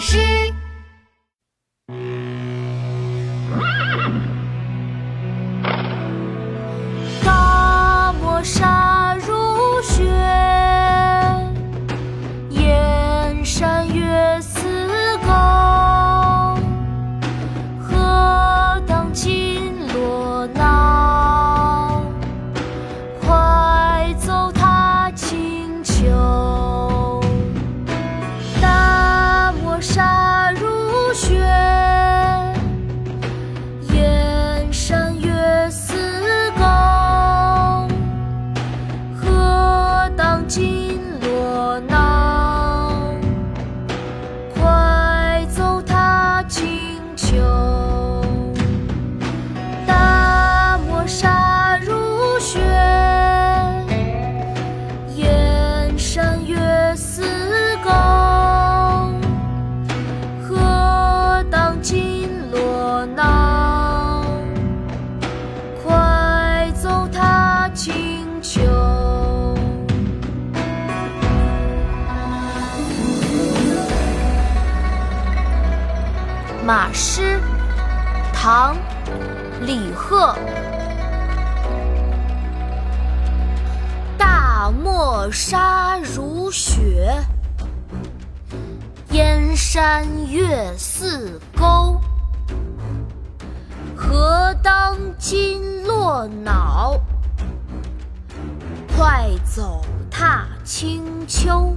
是。马诗唐李贺。大漠沙如雪燕山月似钩。何当金络脑快走踏清秋